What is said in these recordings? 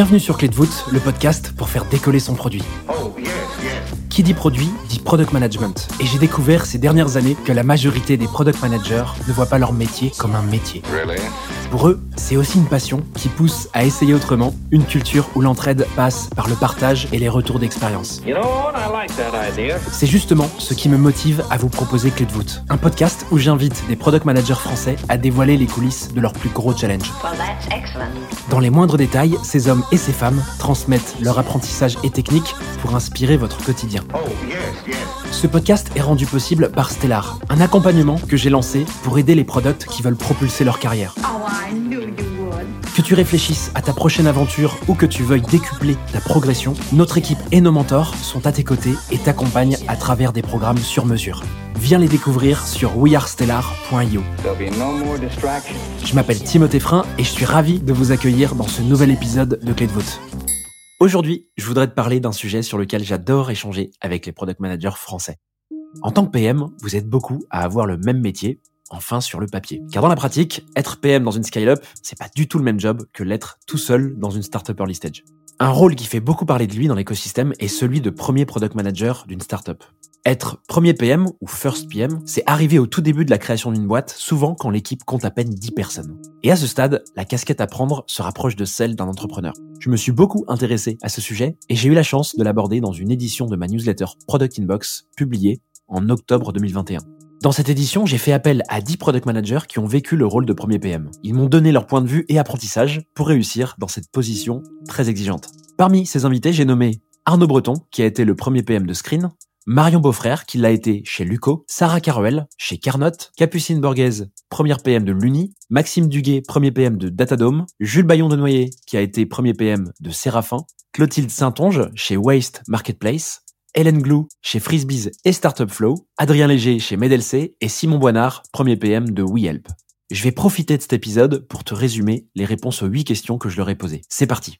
Bienvenue sur Clé de voûte, le podcast pour faire décoller son produit. Qui dit produit dit product management. Et j'ai découvert ces dernières années que la majorité des product managers ne voient pas leur métier comme un métier. Pour eux, c'est aussi une passion qui pousse à essayer autrement, une culture où l'entraide passe par le partage et les retours d'expérience. C'est justement ce qui me motive à vous proposer Clé de voûte, un podcast où j'invite des product managers français à dévoiler les coulisses de leurs plus gros challenges. Dans les moindres détails, ces hommes et ces femmes transmettent leur apprentissage et techniques pour inspirer votre quotidien. Ce podcast est rendu possible par Stellar, un accompagnement que j'ai lancé pour aider les products qui veulent propulser leur carrière. Que tu réfléchisses à ta prochaine aventure ou que tu veuilles décupler ta progression, notre équipe et nos mentors sont à tes côtés et t'accompagnent à travers des programmes sur mesure. Viens les découvrir sur wearestellar.io. Je m'appelle Timothée Frein et je suis ravi de vous accueillir dans ce nouvel épisode de Clé de voûte. Aujourd'hui, je voudrais te parler d'un sujet sur lequel j'adore échanger avec les product managers français. En tant que PM, vous êtes beaucoup à avoir le même métier, enfin sur le papier. Car dans la pratique, être PM dans une scale-up, c'est pas du tout le même job que l'être tout seul dans une startup early stage. Un rôle qui fait beaucoup parler de lui dans l'écosystème est celui de premier product manager d'une startup. Être premier PM ou first PM, c'est arriver au tout début de la création d'une boîte, souvent quand l'équipe compte à peine 10 personnes. Et à ce stade, la casquette à prendre se rapproche de celle d'un entrepreneur. Je me suis beaucoup intéressé à ce sujet et j'ai eu la chance de l'aborder dans une édition de ma newsletter Product Inbox publiée en octobre 2021. Dans cette édition, j'ai fait appel à 10 product managers qui ont vécu le rôle de premier PM. Ils m'ont donné leur point de vue et apprentissage pour réussir dans cette position très exigeante. Parmi ces invités, j'ai nommé Arnaud Breton, qui a été le premier PM de Screen, Marion Beaufrère, qui l'a été chez Luco, Sarah Caruel, chez Carnot, Capucine Borghese, première PM de Luni, Maxime Duguet, premier PM de Datadome, Jules Bayon de Noyer, qui a été premier PM de Séraphin, Clotilde Saint-Onge, chez Waste Marketplace, Hélène Glou chez Frisbees et Startup Flow, Adrien Léger chez MEDLC et Simon Boinard, premier PM de WeHelp. Je vais profiter de cet épisode pour te résumer les réponses aux 8 questions que je leur ai posées. C'est parti.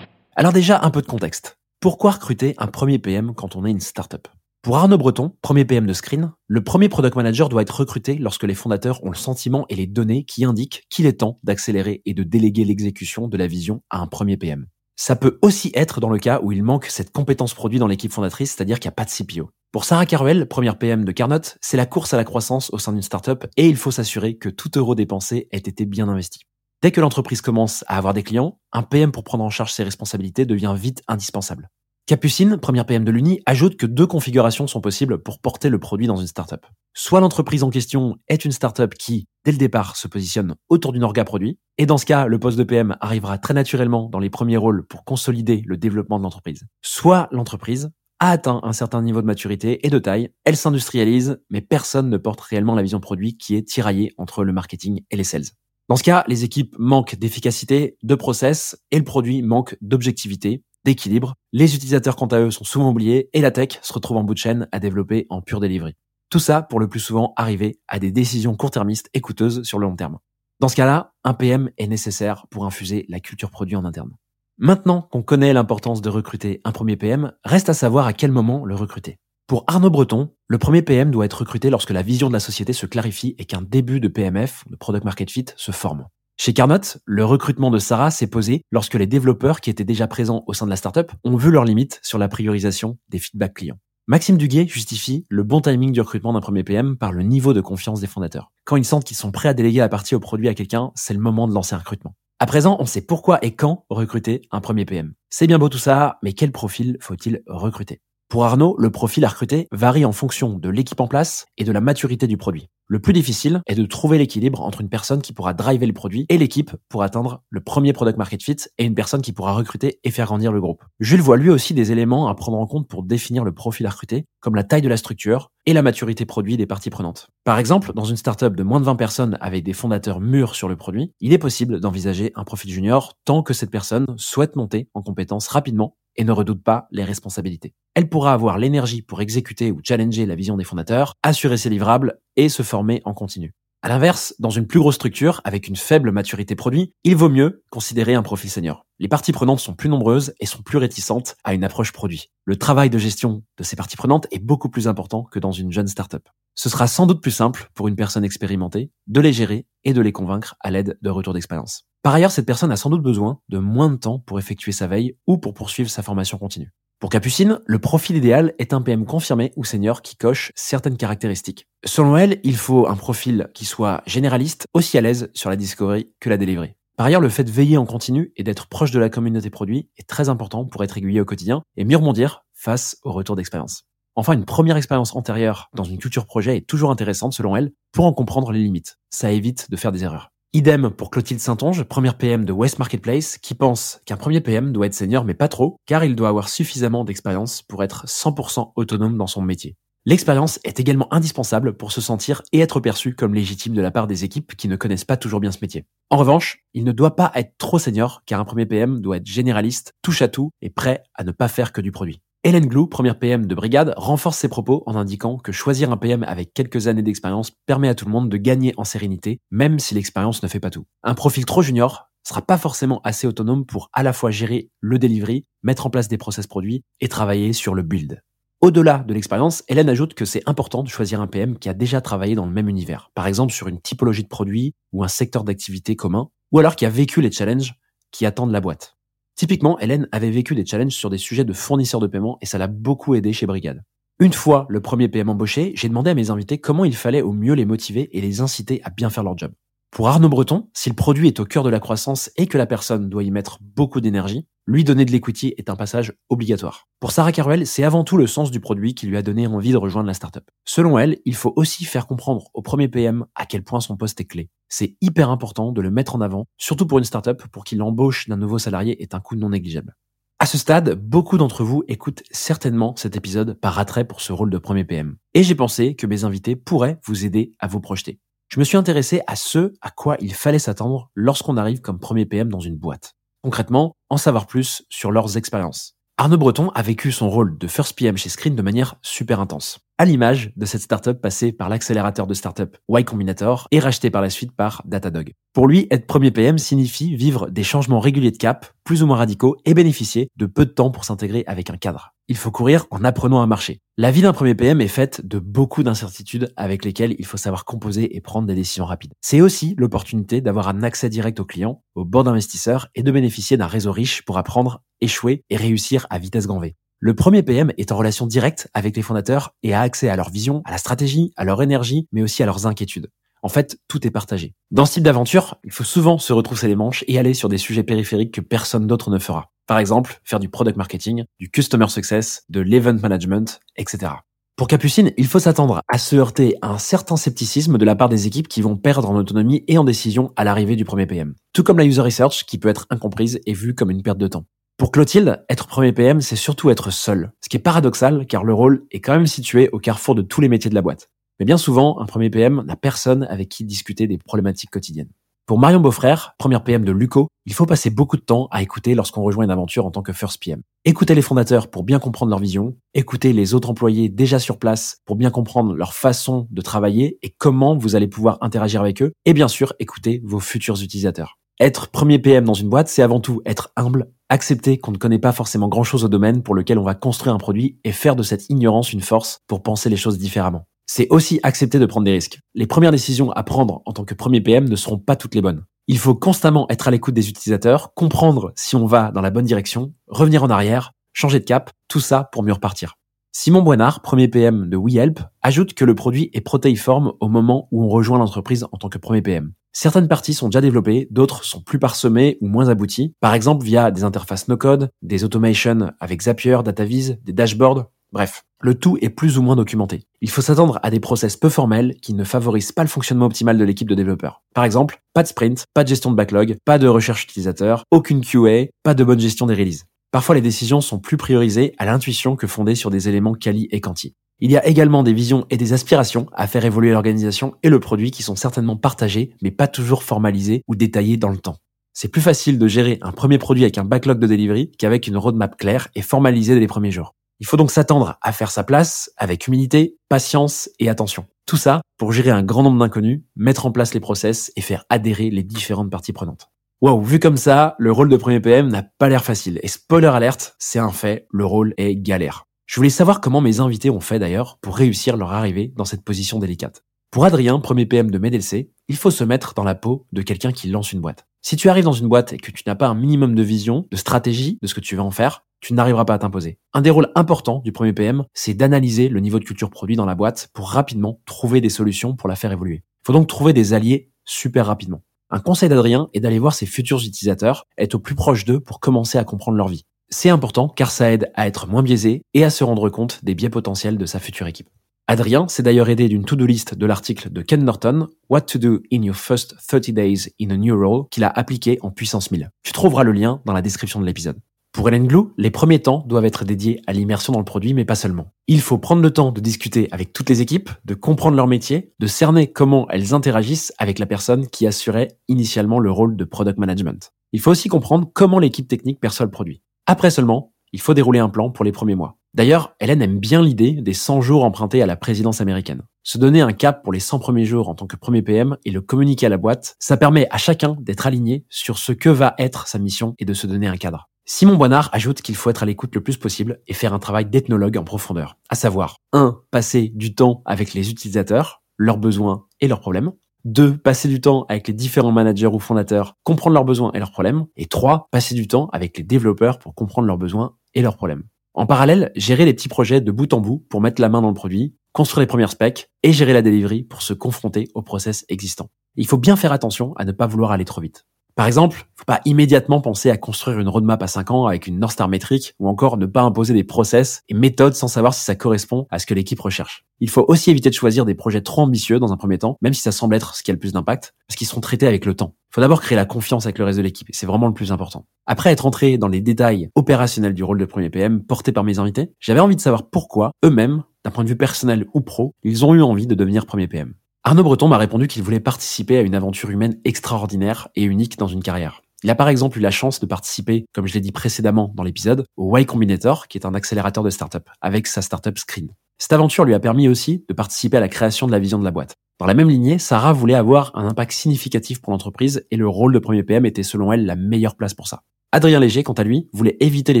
Alors déjà, un peu de contexte. Pourquoi recruter un premier PM quand on est une startup? Pour Arnaud Breton, premier PM de Screen, le premier product manager doit être recruté lorsque les fondateurs ont le sentiment et les données qui indiquent qu'il est temps d'accélérer et de déléguer l'exécution de la vision à un premier PM. Ça peut aussi être dans le cas où il manque cette compétence produit dans l'équipe fondatrice, c'est-à-dire qu'il n'y a pas de CPO. Pour Sarah Caruel, première PM de Carnot, c'est la course à la croissance au sein d'une startup et il faut s'assurer que tout euro dépensé ait été bien investi. Dès que l'entreprise commence à avoir des clients, un PM pour prendre en charge ses responsabilités devient vite indispensable. Capucine, première PM de l'Uni, ajoute que deux configurations sont possibles pour porter le produit dans une startup. Soit l'entreprise en question est une startup qui, dès le départ, se positionne autour d'une orga produit, et dans ce cas, le poste de PM arrivera très naturellement dans les premiers rôles pour consolider le développement de l'entreprise. Soit l'entreprise a atteint un certain niveau de maturité et de taille, elle s'industrialise, mais personne ne porte réellement la vision produit qui est tiraillée entre le marketing et les sales. Dans ce cas, les équipes manquent d'efficacité, de process, et le produit manque d'objectivité, d'équilibre. Les utilisateurs, quant à eux, sont souvent oubliés, et la tech se retrouve en bout de chaîne à développer en pure delivery. Tout ça pour le plus souvent arriver à des décisions court-termistes et coûteuses sur le long terme. Dans ce cas-là, un PM est nécessaire pour infuser la culture produit en interne. Maintenant qu'on connaît l'importance de recruter un premier PM, reste à savoir à quel moment le recruter. Pour Arnaud Breton, le premier PM doit être recruté lorsque la vision de la société se clarifie et qu'un début de PMF, de Product Market Fit, se forme. Chez Carnot, le recrutement de Sarah s'est posé lorsque les développeurs qui étaient déjà présents au sein de la startup ont vu leurs limites sur la priorisation des feedbacks clients. Maxime Duguet justifie le bon timing du recrutement d'un premier PM par le niveau de confiance des fondateurs. Quand ils sentent qu'ils sont prêts à déléguer la partie au produit à quelqu'un, c'est le moment de lancer un recrutement. À présent, on sait pourquoi et quand recruter un premier PM. C'est bien beau tout ça, mais quel profil faut-il recruter? Pour Arnaud, le profil à recruter varie en fonction de l'équipe en place et de la maturité du produit. Le plus difficile est de trouver l'équilibre entre une personne qui pourra driver le produit et l'équipe pour atteindre le premier product market fit et une personne qui pourra recruter et faire grandir le groupe. Jules voit lui aussi des éléments à prendre en compte pour définir le profil à recruter, comme la taille de la structure et la maturité produit des parties prenantes. Par exemple, dans une startup de moins de 20 personnes avec des fondateurs mûrs sur le produit, il est possible d'envisager un profil junior tant que cette personne souhaite monter en compétences rapidement et ne redoute pas les responsabilités. Elle pourra avoir l'énergie pour exécuter ou challenger la vision des fondateurs, assurer ses livrables et se former en continu. À l'inverse, dans une plus grosse structure, avec une faible maturité produit, il vaut mieux considérer un profil senior. Les parties prenantes sont plus nombreuses et sont plus réticentes à une approche produit. Le travail de gestion de ces parties prenantes est beaucoup plus important que dans une jeune startup. Ce sera sans doute plus simple pour une personne expérimentée de les gérer et de les convaincre à l'aide de retours d'expérience. Par ailleurs, cette personne a sans doute besoin de moins de temps pour effectuer sa veille ou pour poursuivre sa formation continue. Pour Capucine, le profil idéal est un PM confirmé ou senior qui coche certaines caractéristiques. Selon elle, il faut un profil qui soit généraliste, aussi à l'aise sur la discovery que la delivery. Par ailleurs, le fait de veiller en continu et d'être proche de la communauté produit est très important pour être aiguillé au quotidien et mieux rebondir face au retour d'expérience. Enfin, une première expérience antérieure dans une culture projet est toujours intéressante selon elle pour en comprendre les limites. Ça évite de faire des erreurs. Idem pour Clotilde Saintonge, première PM de West Marketplace, qui pense qu'un premier PM doit être senior mais pas trop, car il doit avoir suffisamment d'expérience pour être 100% autonome dans son métier. L'expérience est également indispensable pour se sentir et être perçu comme légitime de la part des équipes qui ne connaissent pas toujours bien ce métier. En revanche, il ne doit pas être trop senior car un premier PM doit être généraliste, touche à tout et prêt à ne pas faire que du produit. Hélène Glou, première PM de Brigade, renforce ses propos en indiquant que choisir un PM avec quelques années d'expérience permet à tout le monde de gagner en sérénité, même si l'expérience ne fait pas tout. Un profil trop junior sera pas forcément assez autonome pour à la fois gérer le delivery, mettre en place des process produits et travailler sur le build. Au-delà de l'expérience, Hélène ajoute que c'est important de choisir un PM qui a déjà travaillé dans le même univers, par exemple sur une typologie de produit ou un secteur d'activité commun, ou alors qui a vécu les challenges qui attendent la boîte. Typiquement, Hélène avait vécu des challenges sur des sujets de fournisseurs de paiement et ça l'a beaucoup aidé chez Brigade. Une fois le premier PM embauché, j'ai demandé à mes invités comment il fallait au mieux les motiver et les inciter à bien faire leur job. Pour Arnaud Breton, si le produit est au cœur de la croissance et que la personne doit y mettre beaucoup d'énergie, lui donner de l'equity est un passage obligatoire. Pour Sarah Caruel, c'est avant tout le sens du produit qui lui a donné envie de rejoindre la startup. Selon elle, il faut aussi faire comprendre au premier PM à quel point son poste est clé. C'est hyper important de le mettre en avant, surtout pour une startup pour qu'il l'embauche d'un nouveau salarié est un coût non négligeable. À ce stade, beaucoup d'entre vous écoutent certainement cet épisode par attrait pour ce rôle de premier PM. Et j'ai pensé que mes invités pourraient vous aider à vous projeter. Je me suis intéressé à ce à quoi il fallait s'attendre lorsqu'on arrive comme premier PM dans une boîte. Concrètement, en savoir plus sur leurs expériences. Arnaud Breton a vécu son rôle de First PM chez Screen de manière super intense, à l'image de cette startup passée par l'accélérateur de startup Y Combinator et rachetée par la suite par Datadog. Pour lui, être premier PM signifie vivre des changements réguliers de cap, plus ou moins radicaux, et bénéficier de peu de temps pour s'intégrer avec un cadre il faut courir en apprenant à marcher. La vie d'un premier PM est faite de beaucoup d'incertitudes avec lesquelles il faut savoir composer et prendre des décisions rapides. C'est aussi l'opportunité d'avoir un accès direct aux clients, aux bords d'investisseurs et de bénéficier d'un réseau riche pour apprendre, échouer et réussir à vitesse grand V. Le premier PM est en relation directe avec les fondateurs et a accès à leur vision, à la stratégie, à leur énergie, mais aussi à leurs inquiétudes. En fait, tout est partagé. Dans ce type d'aventure, il faut souvent se retrousser les manches et aller sur des sujets périphériques que personne d'autre ne fera. Par exemple, faire du product marketing, du customer success, de l'event management, etc. Pour Capucine, il faut s'attendre à se heurter à un certain scepticisme de la part des équipes qui vont perdre en autonomie et en décision à l'arrivée du premier PM. Tout comme la user research qui peut être incomprise et vue comme une perte de temps. Pour Clotilde, être premier PM, c'est surtout être seul. Ce qui est paradoxal car le rôle est quand même situé au carrefour de tous les métiers de la boîte. Mais bien souvent, un premier PM n'a personne avec qui discuter des problématiques quotidiennes. Pour Marion Beaufrère, première PM de Luco, il faut passer beaucoup de temps à écouter lorsqu'on rejoint une aventure en tant que first PM. Écoutez les fondateurs pour bien comprendre leur vision, écoutez les autres employés déjà sur place pour bien comprendre leur façon de travailler et comment vous allez pouvoir interagir avec eux, et bien sûr, écoutez vos futurs utilisateurs. Être premier PM dans une boîte, c'est avant tout être humble, accepter qu'on ne connaît pas forcément grand-chose au domaine pour lequel on va construire un produit et faire de cette ignorance une force pour penser les choses différemment c'est aussi accepter de prendre des risques. Les premières décisions à prendre en tant que premier PM ne seront pas toutes les bonnes. Il faut constamment être à l'écoute des utilisateurs, comprendre si on va dans la bonne direction, revenir en arrière, changer de cap, tout ça pour mieux repartir. Simon Boinard, premier PM de WeHelp, ajoute que le produit est protéiforme au moment où on rejoint l'entreprise en tant que premier PM. Certaines parties sont déjà développées, d'autres sont plus parsemées ou moins abouties, par exemple via des interfaces no-code, des automations avec Zapier, DataVis, des dashboards, Bref, le tout est plus ou moins documenté. Il faut s'attendre à des process peu formels qui ne favorisent pas le fonctionnement optimal de l'équipe de développeurs. Par exemple, pas de sprint, pas de gestion de backlog, pas de recherche utilisateur, aucune QA, pas de bonne gestion des releases. Parfois, les décisions sont plus priorisées à l'intuition que fondées sur des éléments quali et quanti. Il y a également des visions et des aspirations à faire évoluer l'organisation et le produit qui sont certainement partagés, mais pas toujours formalisés ou détaillés dans le temps. C'est plus facile de gérer un premier produit avec un backlog de delivery qu'avec une roadmap claire et formalisée dès les premiers jours. Il faut donc s'attendre à faire sa place avec humilité, patience et attention. Tout ça pour gérer un grand nombre d'inconnus, mettre en place les process et faire adhérer les différentes parties prenantes. Wow, vu comme ça, le rôle de premier PM n'a pas l'air facile. Et spoiler alerte, c'est un fait, le rôle est galère. Je voulais savoir comment mes invités ont fait d'ailleurs pour réussir leur arrivée dans cette position délicate. Pour Adrien, premier PM de MEDLC, il faut se mettre dans la peau de quelqu'un qui lance une boîte. Si tu arrives dans une boîte et que tu n'as pas un minimum de vision, de stratégie de ce que tu vas en faire, tu n'arriveras pas à t'imposer. Un des rôles importants du premier PM, c'est d'analyser le niveau de culture produit dans la boîte pour rapidement trouver des solutions pour la faire évoluer. Il faut donc trouver des alliés super rapidement. Un conseil d'Adrien est d'aller voir ses futurs utilisateurs, être au plus proche d'eux pour commencer à comprendre leur vie. C'est important car ça aide à être moins biaisé et à se rendre compte des biais potentiels de sa future équipe. Adrien s'est d'ailleurs aidé d'une to-do list de l'article de Ken Norton, What to do in your first 30 days in a new role, qu'il a appliqué en puissance 1000. Tu trouveras le lien dans la description de l'épisode. Pour Hélène Glou, les premiers temps doivent être dédiés à l'immersion dans le produit, mais pas seulement. Il faut prendre le temps de discuter avec toutes les équipes, de comprendre leur métier, de cerner comment elles interagissent avec la personne qui assurait initialement le rôle de product management. Il faut aussi comprendre comment l'équipe technique perçoit le produit. Après seulement, il faut dérouler un plan pour les premiers mois. D'ailleurs, Hélène aime bien l'idée des 100 jours empruntés à la présidence américaine. Se donner un cap pour les 100 premiers jours en tant que premier PM et le communiquer à la boîte, ça permet à chacun d'être aligné sur ce que va être sa mission et de se donner un cadre. Simon Boinard ajoute qu'il faut être à l'écoute le plus possible et faire un travail d'ethnologue en profondeur, à savoir 1. Passer du temps avec les utilisateurs, leurs besoins et leurs problèmes. 2. Passer du temps avec les différents managers ou fondateurs, comprendre leurs besoins et leurs problèmes. Et 3. Passer du temps avec les développeurs pour comprendre leurs besoins et leurs problèmes. En parallèle, gérer les petits projets de bout en bout pour mettre la main dans le produit, construire les premières specs et gérer la delivery pour se confronter au process existant. Il faut bien faire attention à ne pas vouloir aller trop vite. Par exemple, faut pas immédiatement penser à construire une roadmap à 5 ans avec une North Star métrique ou encore ne pas imposer des process et méthodes sans savoir si ça correspond à ce que l'équipe recherche. Il faut aussi éviter de choisir des projets trop ambitieux dans un premier temps, même si ça semble être ce qui a le plus d'impact, parce qu'ils seront traités avec le temps. Il faut d'abord créer la confiance avec le reste de l'équipe, c'est vraiment le plus important. Après être entré dans les détails opérationnels du rôle de premier PM porté par mes invités, j'avais envie de savoir pourquoi eux-mêmes, d'un point de vue personnel ou pro, ils ont eu envie de devenir premier PM. Arnaud Breton m'a répondu qu'il voulait participer à une aventure humaine extraordinaire et unique dans une carrière. Il a par exemple eu la chance de participer, comme je l'ai dit précédemment dans l'épisode, au Y Combinator, qui est un accélérateur de start-up, avec sa start-up Screen. Cette aventure lui a permis aussi de participer à la création de la vision de la boîte. Dans la même lignée, Sarah voulait avoir un impact significatif pour l'entreprise et le rôle de premier PM était selon elle la meilleure place pour ça. Adrien Léger, quant à lui, voulait éviter les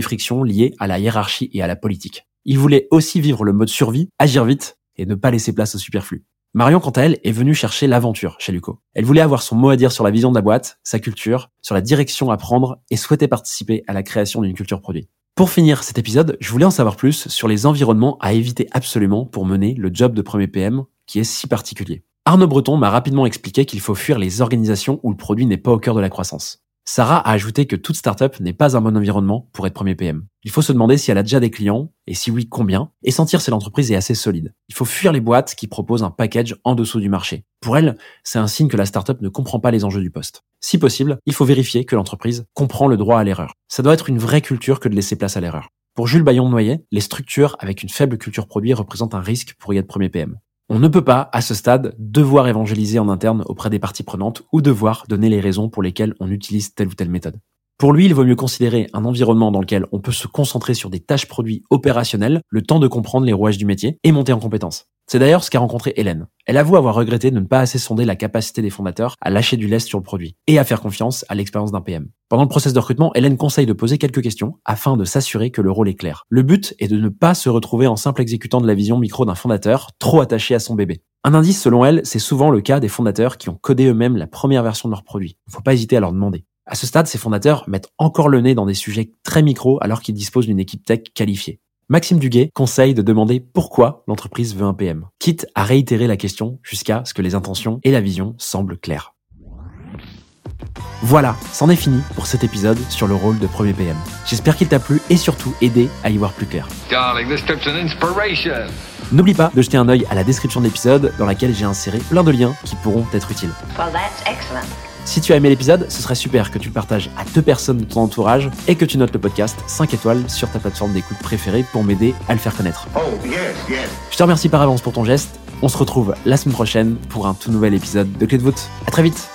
frictions liées à la hiérarchie et à la politique. Il voulait aussi vivre le mode survie, agir vite et ne pas laisser place au superflu. Marion, quant à elle, est venue chercher l'aventure chez Luco. Elle voulait avoir son mot à dire sur la vision de la boîte, sa culture, sur la direction à prendre et souhaitait participer à la création d'une culture produit. Pour finir cet épisode, je voulais en savoir plus sur les environnements à éviter absolument pour mener le job de premier PM qui est si particulier. Arnaud Breton m'a rapidement expliqué qu'il faut fuir les organisations où le produit n'est pas au cœur de la croissance. Sarah a ajouté que toute startup n'est pas un bon environnement pour être premier PM. Il faut se demander si elle a déjà des clients, et si oui, combien, et sentir si l'entreprise est assez solide. Il faut fuir les boîtes qui proposent un package en dessous du marché. Pour elle, c'est un signe que la startup ne comprend pas les enjeux du poste. Si possible, il faut vérifier que l'entreprise comprend le droit à l'erreur. Ça doit être une vraie culture que de laisser place à l'erreur. Pour Jules Bayon-Noyer, les structures avec une faible culture produit représentent un risque pour y être premier PM. On ne peut pas, à ce stade, devoir évangéliser en interne auprès des parties prenantes ou devoir donner les raisons pour lesquelles on utilise telle ou telle méthode. Pour lui, il vaut mieux considérer un environnement dans lequel on peut se concentrer sur des tâches produits opérationnelles, le temps de comprendre les rouages du métier et monter en compétences. C'est d'ailleurs ce qu'a rencontré Hélène. Elle avoue avoir regretté de ne pas assez sonder la capacité des fondateurs à lâcher du lest sur le produit et à faire confiance à l'expérience d'un PM. Pendant le process de recrutement, Hélène conseille de poser quelques questions afin de s'assurer que le rôle est clair. Le but est de ne pas se retrouver en simple exécutant de la vision micro d'un fondateur trop attaché à son bébé. Un indice selon elle, c'est souvent le cas des fondateurs qui ont codé eux-mêmes la première version de leur produit. Il ne faut pas hésiter à leur demander. À ce stade, ces fondateurs mettent encore le nez dans des sujets très micro alors qu'ils disposent d'une équipe tech qualifiée. Maxime Duguet conseille de demander pourquoi l'entreprise veut un PM, quitte à réitérer la question jusqu'à ce que les intentions et la vision semblent claires. Voilà, c'en est fini pour cet épisode sur le rôle de premier PM. J'espère qu'il t'a plu et surtout aidé à y voir plus clair. N'oublie pas de jeter un œil à la description de l'épisode dans laquelle j'ai inséré plein de liens qui pourront être utiles. Si tu as aimé l'épisode, ce serait super que tu le partages à deux personnes de ton entourage et que tu notes le podcast 5 étoiles sur ta plateforme d'écoute préférée pour m'aider à le faire connaître. Oh, Je te remercie par avance pour ton geste. On se retrouve la semaine prochaine pour un tout nouvel épisode de Clé de voûte. À très vite.